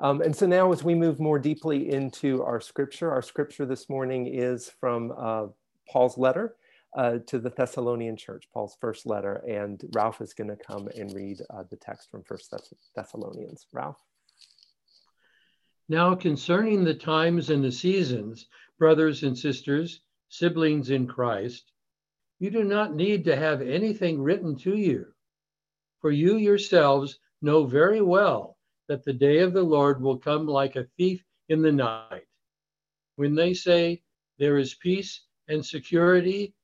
Um, and so now, as we move more deeply into our scripture, our scripture this morning is from uh, Paul's letter uh, to the Thessalonian church, Paul's first letter. And Ralph is going to come and read uh, the text from First Thess- Thessalonians. Ralph? Now, concerning the times and the seasons, brothers and sisters, siblings in Christ, you do not need to have anything written to you, for you yourselves know very well that the day of the Lord will come like a thief in the night. When they say there is peace and security,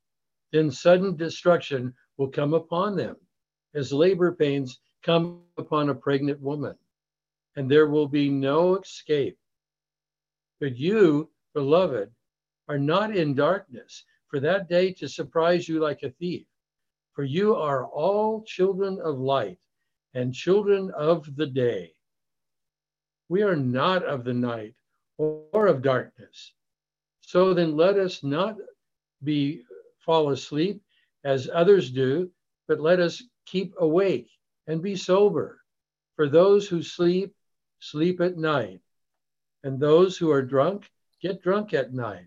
then sudden destruction will come upon them, as labor pains come upon a pregnant woman, and there will be no escape. But you, beloved, are not in darkness for that day to surprise you like a thief. For you are all children of light and children of the day. We are not of the night or of darkness. So then let us not be fall asleep as others do, but let us keep awake and be sober. For those who sleep, sleep at night, and those who are drunk, get drunk at night.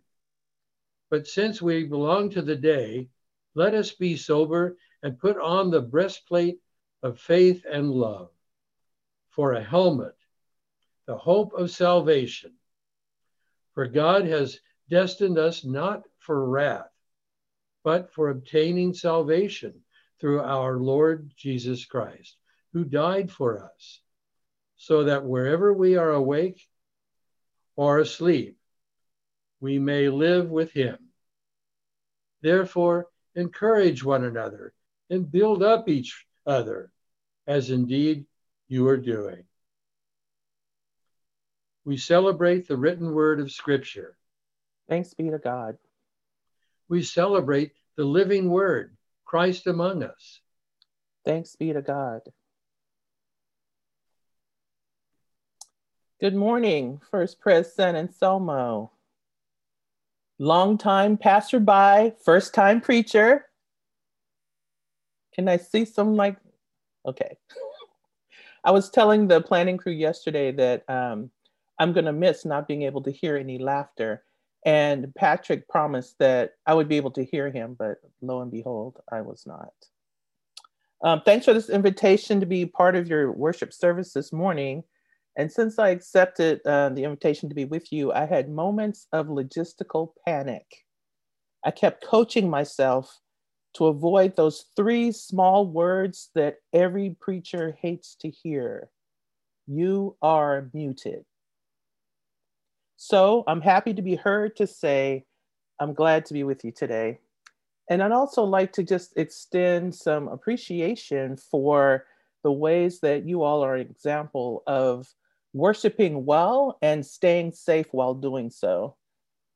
But since we belong to the day, let us be sober and put on the breastplate of faith and love. For a helmet, the hope of salvation. For God has destined us not for wrath, but for obtaining salvation through our Lord Jesus Christ, who died for us, so that wherever we are awake or asleep, we may live with him. Therefore, encourage one another and build up each other, as indeed you are doing. We celebrate the written word of Scripture. Thanks be to God. We celebrate the living word, Christ among us. Thanks be to God. Good morning, First Pres San Anselmo. Long time passerby, first time preacher. Can I see some like, okay. I was telling the planning crew yesterday that um, I'm going to miss not being able to hear any laughter. And Patrick promised that I would be able to hear him, but lo and behold, I was not. Um, thanks for this invitation to be part of your worship service this morning. And since I accepted uh, the invitation to be with you, I had moments of logistical panic. I kept coaching myself to avoid those three small words that every preacher hates to hear You are muted. So I'm happy to be heard to say, I'm glad to be with you today. And I'd also like to just extend some appreciation for the ways that you all are an example of worshiping well and staying safe while doing so.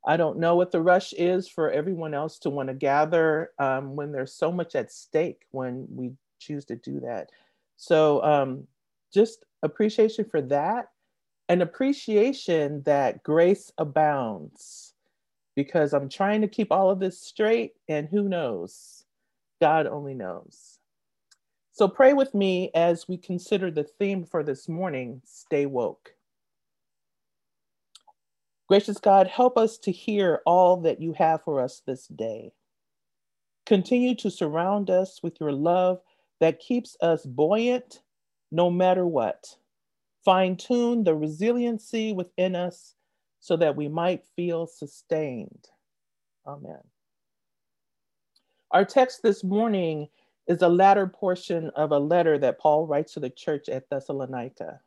I don't know what the rush is for everyone else to want to gather um, when there's so much at stake when we choose to do that. So, um, just appreciation for that an appreciation that grace abounds because I'm trying to keep all of this straight, and who knows? God only knows. So pray with me as we consider the theme for this morning stay woke. Gracious God, help us to hear all that you have for us this day. Continue to surround us with your love that keeps us buoyant no matter what fine tune the resiliency within us so that we might feel sustained. Amen. Our text this morning is the latter portion of a letter that Paul writes to the church at Thessalonica.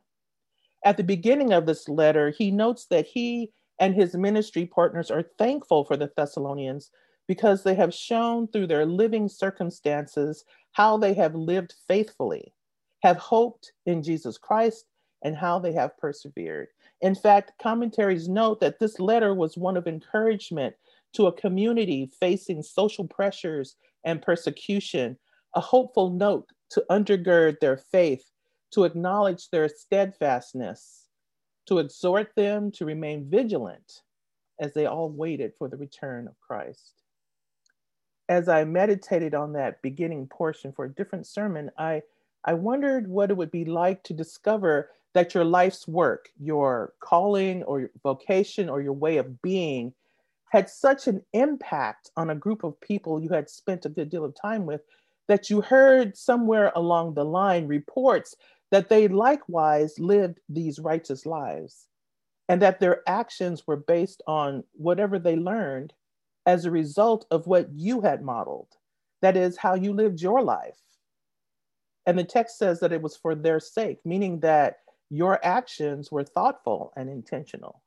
At the beginning of this letter, he notes that he and his ministry partners are thankful for the Thessalonians because they have shown through their living circumstances how they have lived faithfully, have hoped in Jesus Christ, and how they have persevered. In fact, commentaries note that this letter was one of encouragement to a community facing social pressures and persecution, a hopeful note to undergird their faith, to acknowledge their steadfastness, to exhort them to remain vigilant as they all waited for the return of Christ. As I meditated on that beginning portion for a different sermon, I, I wondered what it would be like to discover that your life's work, your calling or your vocation or your way of being had such an impact on a group of people you had spent a good deal of time with that you heard somewhere along the line reports that they likewise lived these righteous lives and that their actions were based on whatever they learned as a result of what you had modeled. That is, how you lived your life. And the text says that it was for their sake, meaning that your actions were thoughtful and intentional.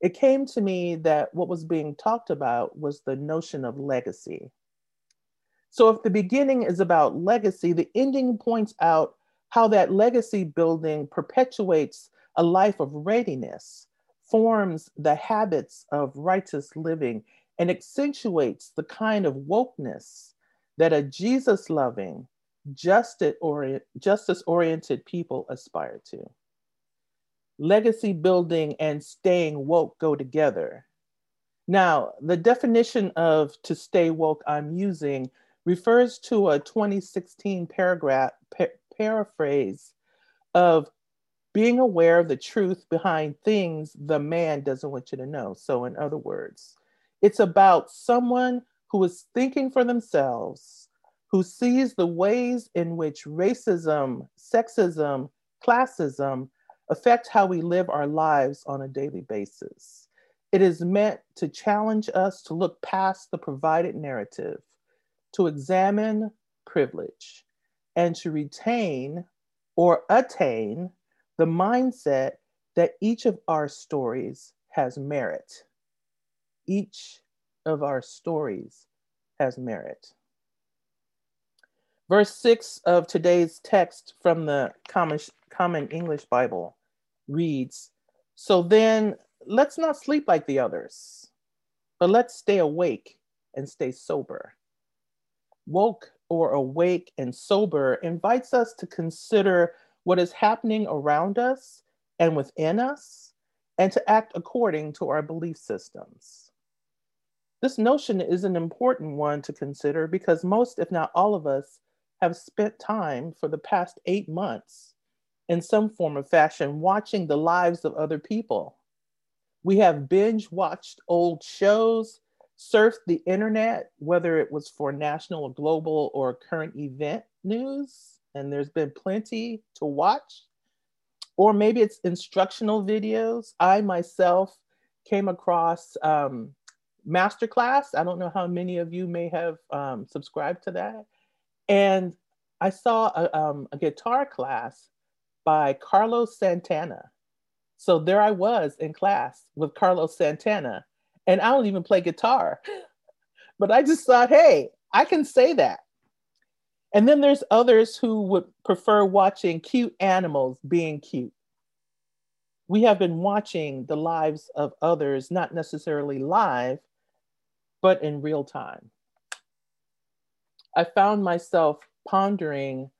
It came to me that what was being talked about was the notion of legacy. So, if the beginning is about legacy, the ending points out how that legacy building perpetuates a life of readiness, forms the habits of righteous living, and accentuates the kind of wokeness that a Jesus loving, justice oriented people aspire to. Legacy building and staying woke go together. Now, the definition of to stay woke I'm using refers to a 2016 paragraph pa- paraphrase of being aware of the truth behind things the man doesn't want you to know. So, in other words, it's about someone who is thinking for themselves, who sees the ways in which racism, sexism, classism affect how we live our lives on a daily basis. It is meant to challenge us to look past the provided narrative, to examine privilege, and to retain or attain the mindset that each of our stories has merit. Each of our stories has merit. Verse 6 of today's text from the Common, Common English Bible reads So then, let's not sleep like the others, but let's stay awake and stay sober. Woke or awake and sober invites us to consider what is happening around us and within us and to act according to our belief systems. This notion is an important one to consider because most, if not all of us, have spent time for the past eight months in some form of fashion watching the lives of other people. We have binge watched old shows, surfed the internet, whether it was for national or global or current event news, and there's been plenty to watch. Or maybe it's instructional videos. I myself came across um, Masterclass. I don't know how many of you may have um, subscribed to that. And I saw a, um, a guitar class by Carlos Santana. So there I was in class with Carlos Santana, and I don't even play guitar. But I just thought, hey, I can say that. And then there's others who would prefer watching cute animals being cute. We have been watching the lives of others, not necessarily live, but in real time. I found myself pondering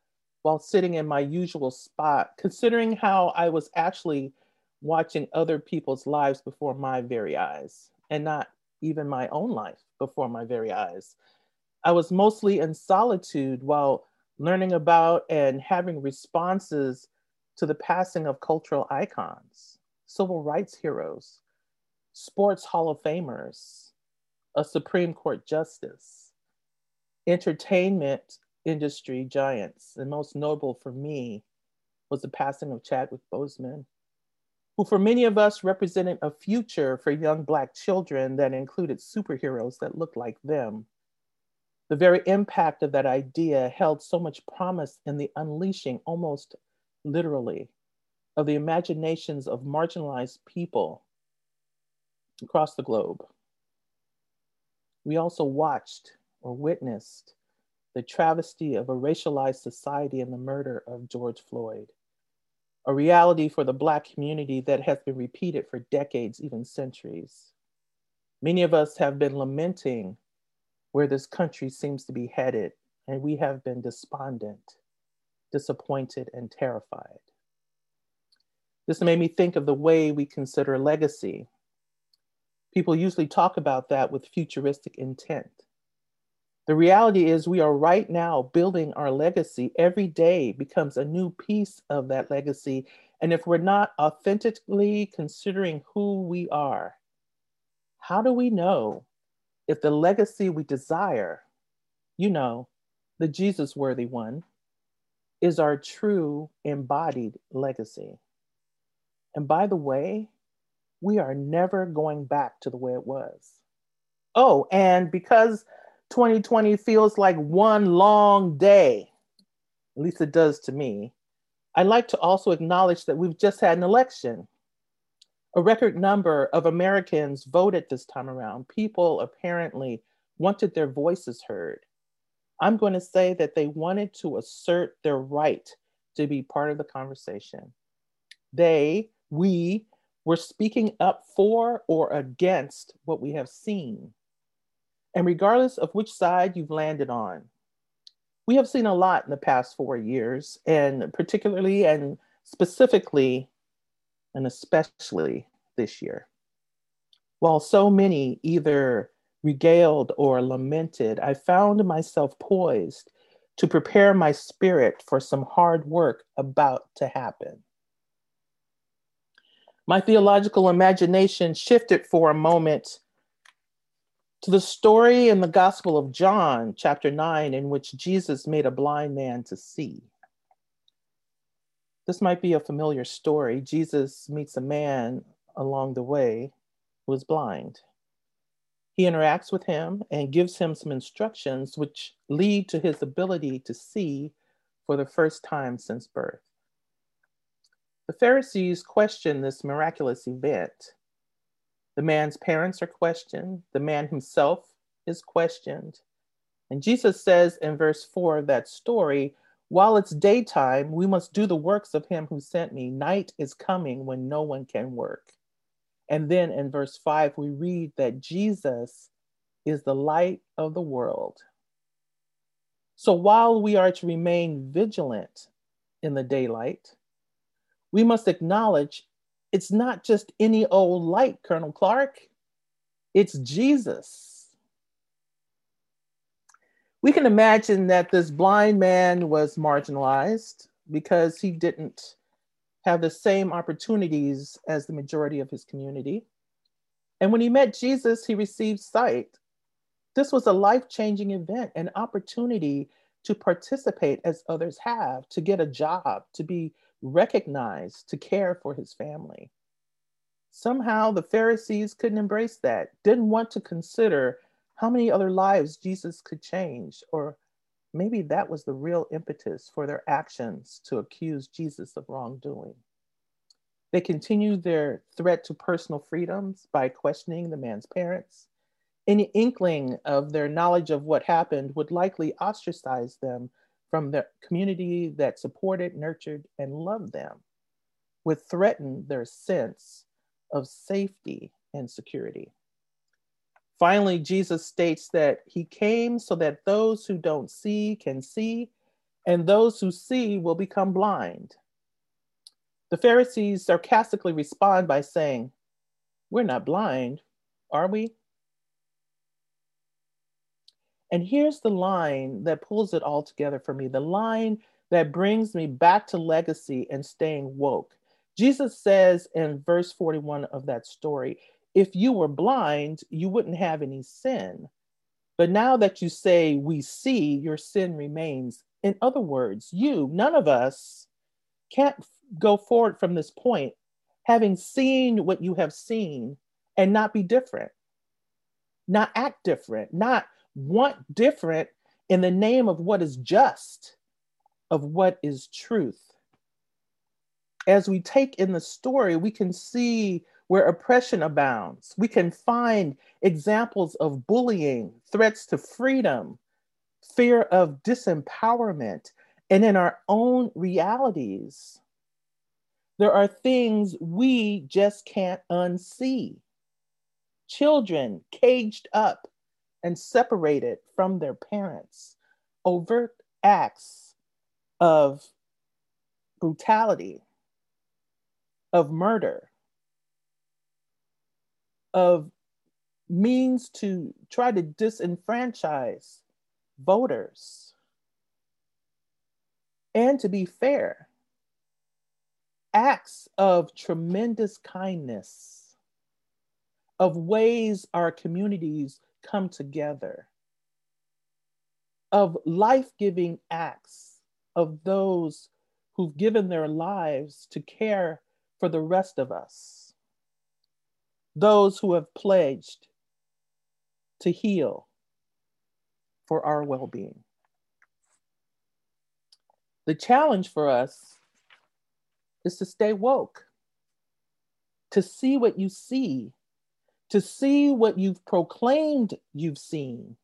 while sitting in my usual spot, considering how I was actually watching other people's lives before my very eyes and not even my own life before my very eyes. I was mostly in solitude while learning about and having responses to the passing of cultural icons, civil rights heroes, sports Hall of Famers, a Supreme Court justice, entertainment industry giants, and most notable for me was the passing of Chadwick Boseman, who for many of us represented a future for young Black children that included superheroes that looked like them. The very impact of that idea held so much promise in the unleashing, almost literally, of the imaginations of marginalized people across the globe. We also watched or witnessed the travesty of a racialized society and the murder of George Floyd, a reality for the Black community that has been repeated for decades, even centuries. Many of us have been lamenting where this country seems to be headed, and we have been despondent, disappointed, and terrified. This made me think of the way we consider legacy. People usually talk about that with futuristic intent. The reality is, we are right now building our legacy. Every day becomes a new piece of that legacy And if we're not authentically considering who we are, how do we know if the legacy we desire, you know, the Jesus worthy one, is our true embodied legacy? And by the way, we are never going back to the way it was. Oh, and because 2020 feels like one long day, at least it does to me, I'd like to also acknowledge that we've just had an election. A record number of Americans voted this time around. People apparently wanted their voices heard. I'm going to say that they wanted to assert their right to be part of the conversation. They, we, were speaking up for or against what we have seen. And regardless of which side you've landed on, we have seen a lot in the past four years, and particularly and specifically and especially this year. While so many either regaled or lamented, I found myself poised to prepare my spirit for some hard work about to happen. My theological imagination shifted for a moment to the story in the Gospel of John, chapter 9, in which Jesus made a blind man to see. This might be a familiar story. Jesus meets a man along the way who is blind. He interacts with him and gives him some instructions which lead to his ability to see for the first time since birth. The Pharisees question this miraculous event the man's parents are questioned, the man himself is questioned. And Jesus says in verse 4 of that story, while it's daytime, we must do the works of him who sent me. Night is coming when no one can work. And then in verse 5, we read that Jesus is the light of the world. So while we are to remain vigilant in the daylight, we must acknowledge it's not just any old light, Colonel Clark. It's Jesus. We can imagine that this blind man was marginalized because he didn't have the same opportunities as the majority of his community. And when he met Jesus, he received sight. This was a life changing event, an opportunity to participate as others have, to get a job, to be recognized to care for his family. Somehow the Pharisees couldn't embrace that, didn't want to consider how many other lives Jesus could change, or maybe that was the real impetus for their actions to accuse Jesus of wrongdoing. They continued their threat to personal freedoms by questioning the man's parents. Any inkling of their knowledge of what happened would likely ostracize them from the community that supported, nurtured, and loved them, would threaten their sense of safety and security. Finally, Jesus states that he came so that those who don't see can see, and those who see will become blind. The Pharisees sarcastically respond by saying, We're not blind, are we? And here's the line that pulls it all together for me the line that brings me back to legacy and staying woke. Jesus says in verse 41 of that story, if you were blind, you wouldn't have any sin. But now that you say we see, your sin remains. In other words, you, none of us, can't go forward from this point having seen what you have seen and not be different, not act different, not want different in the name of what is just, of what is truth. As we take in the story, we can see where oppression abounds. We can find examples of bullying, threats to freedom, fear of disempowerment, and in our own realities. There are things we just can't unsee. Children caged up and separated from their parents, overt acts of brutality, of murder, of means to try to disenfranchise voters. And to be fair, acts of tremendous kindness, of ways our communities come together, of life giving acts of those who've given their lives to care for the rest of us, those who have pledged to heal for our well being. The challenge for us is to stay woke, to see what you see, to see what you've proclaimed you've seen.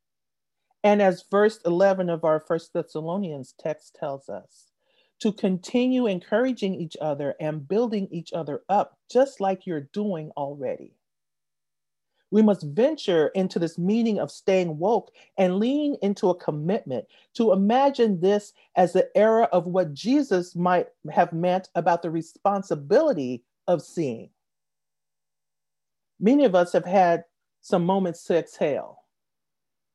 And as verse 11 of our First Thessalonians text tells us, to continue encouraging each other and building each other up, just like you're doing already. We must venture into this meaning of staying woke and lean into a commitment to imagine this as the era of what Jesus might have meant about the responsibility of seeing. Many of us have had some moments to exhale.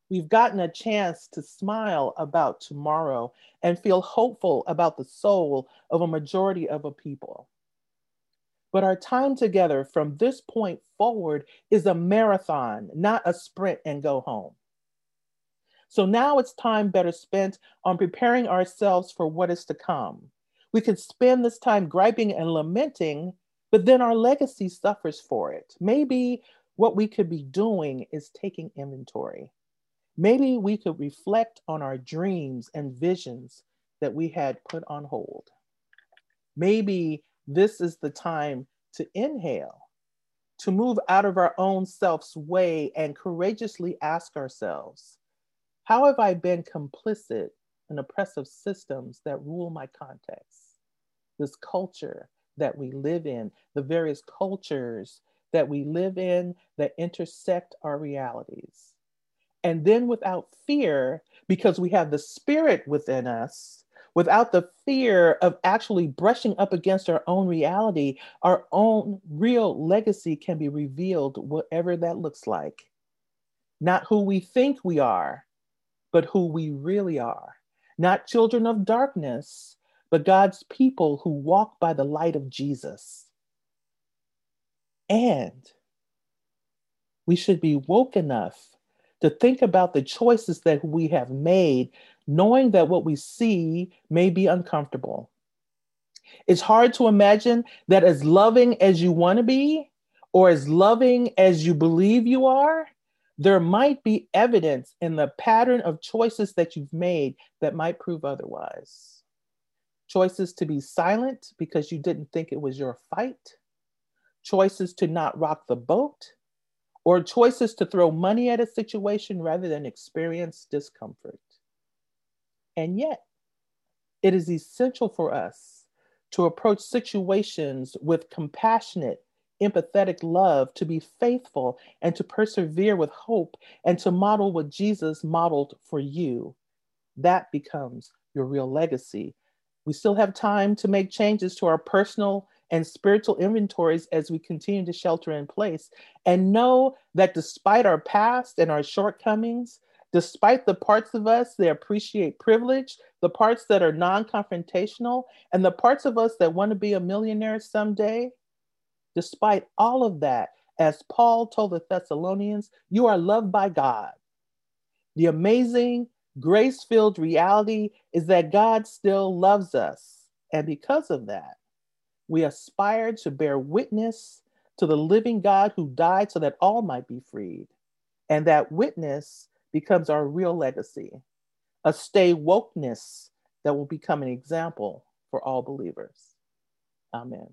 We've gotten a chance to smile about tomorrow and feel hopeful about the soul of a majority of a people. But our time together from this point forward is a marathon, not a sprint and go home. So now it's time better spent on preparing ourselves for what is to come. We could spend this time griping and lamenting, but then our legacy suffers for it. Maybe what we could be doing is taking inventory. Maybe we could reflect on our dreams and visions that we had put on hold. Maybe this is the time to inhale, to move out of our own self's way and courageously ask ourselves How have I been complicit in oppressive systems that rule my context? This culture that we live in, the various cultures that we live in that intersect our realities. And then without fear, because we have the spirit within us, without the fear of actually brushing up against our own reality, our own real legacy can be revealed, whatever that looks like. Not who we think we are, but who we really are. Not children of darkness, but God's people who walk by the light of Jesus. And we should be woke enough to think about the choices that we have made knowing that what we see may be uncomfortable. It's hard to imagine that as loving as you want to be, or as loving as you believe you are, there might be evidence in the pattern of choices that you've made that might prove otherwise. Choices to be silent because you didn't think it was your fight, choices to not rock the boat, or choices to throw money at a situation rather than experience discomfort. And yet, it is essential for us to approach situations with compassionate, empathetic love, to be faithful and to persevere with hope and to model what Jesus modeled for you. That becomes your real legacy. We still have time to make changes to our personal and spiritual inventories as we continue to shelter in place. And know that despite our past and our shortcomings, Despite the parts of us that appreciate privilege, the parts that are non confrontational, and the parts of us that want to be a millionaire someday, despite all of that, as Paul told the Thessalonians, you are loved by God. The amazing, grace filled reality is that God still loves us. And because of that, we aspire to bear witness to the living God who died so that all might be freed. And that witness becomes our real legacy, a stay wokeness that will become an example for all believers. Amen.